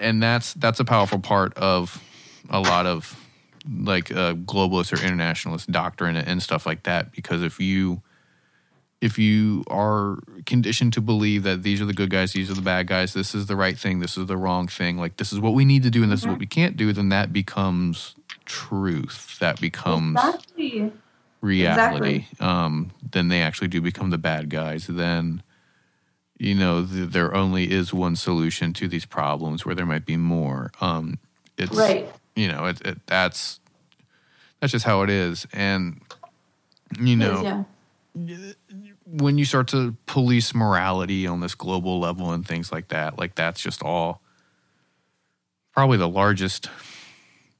And that's that's a powerful part of a lot of like uh, globalist or internationalist doctrine and stuff like that because if you if you are conditioned to believe that these are the good guys these are the bad guys this is the right thing this is the wrong thing like this is what we need to do and this is what we can't do then that becomes truth. That becomes Exactly. reality. Um then they actually do become the bad guys. Then you know th- there only is one solution to these problems where there might be more. Um it's Right. You know it, it that's that's just how it is and you know is, yeah. when you start to police morality on this global level and things like that like that's just all probably the largest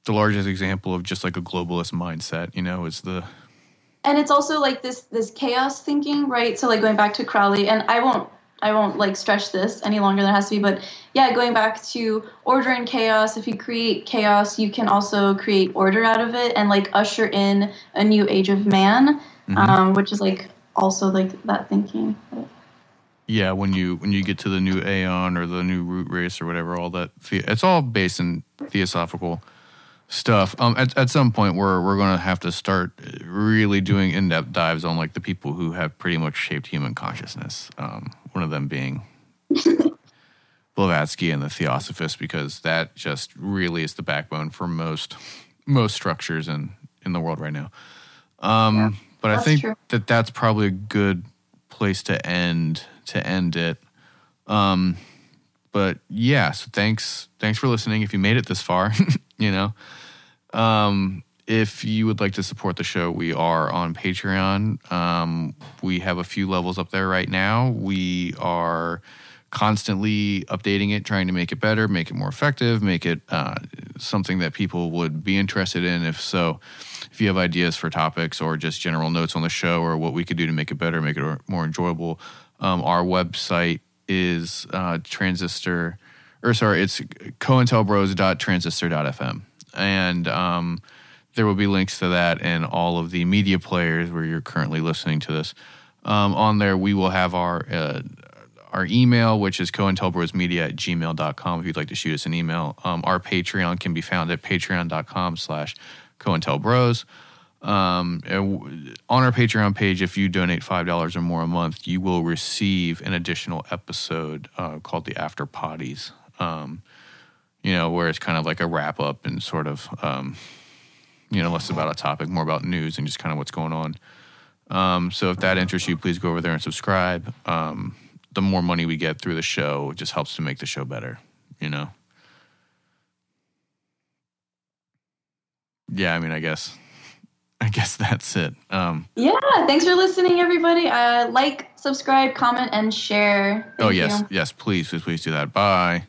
the largest example of just like a globalist mindset you know is the and it's also like this this chaos thinking right so like going back to crowley and i won't i won't like stretch this any longer than it has to be but yeah going back to order and chaos if you create chaos you can also create order out of it and like usher in a new age of man Mhm. um, which is like also like that thinking yeah when you when you get to the new aeon or the new root race or whatever all that it's all based in theosophical stuff um at, at some point we're we're going to have to start really doing in-depth dives on like the people who have pretty much shaped human consciousness um one of them being [laughs] Blavatsky and the Theosophists because that just really is the backbone for most most structures in in the world right now. Um, Yeah, but I think true. that that's probably a good place to end to end it. Um, but yeah, so thanks thanks for listening. If you made it this far, [laughs] you know, um, if you would like to support the show, we are on Patreon. Um, we have a few levels up there right now. We are constantly updating it, trying to make it better, make it more effective, make it uh, something that people would be interested in. If so, if you have ideas for topics or just general notes on the show or what we could do to make it better, make it more enjoyable, um, our website is uh, transistor, or sorry, it's cointelbros.transistor.fm. And um, there will be links to that and all of the media players where you're currently listening to this. Um, on there, we will have our uh, our email, which is cointelbrosmedia at gmail.com if you'd like to shoot us an email. Um, our Patreon can be found at patreon.com slash cointelbros. Um, on our Patreon page, if you donate $5 or more a month, you will receive an additional episode uh, called the After Potties. Um, you know, where it's kind of like a wrap up and sort of, um, you know, less about a topic, more about news and just kind of what's going on. Um, so if that interests you, please go over there and subscribe. Um, the more money we get through the show, it just helps to make the show better, you know? Yeah, I mean, I guess, [laughs] I guess that's it. Um, yeah thanks for listening everybody uh, like subscribe comment and share oh, yes, you. yes, please, please, please do that. Bye.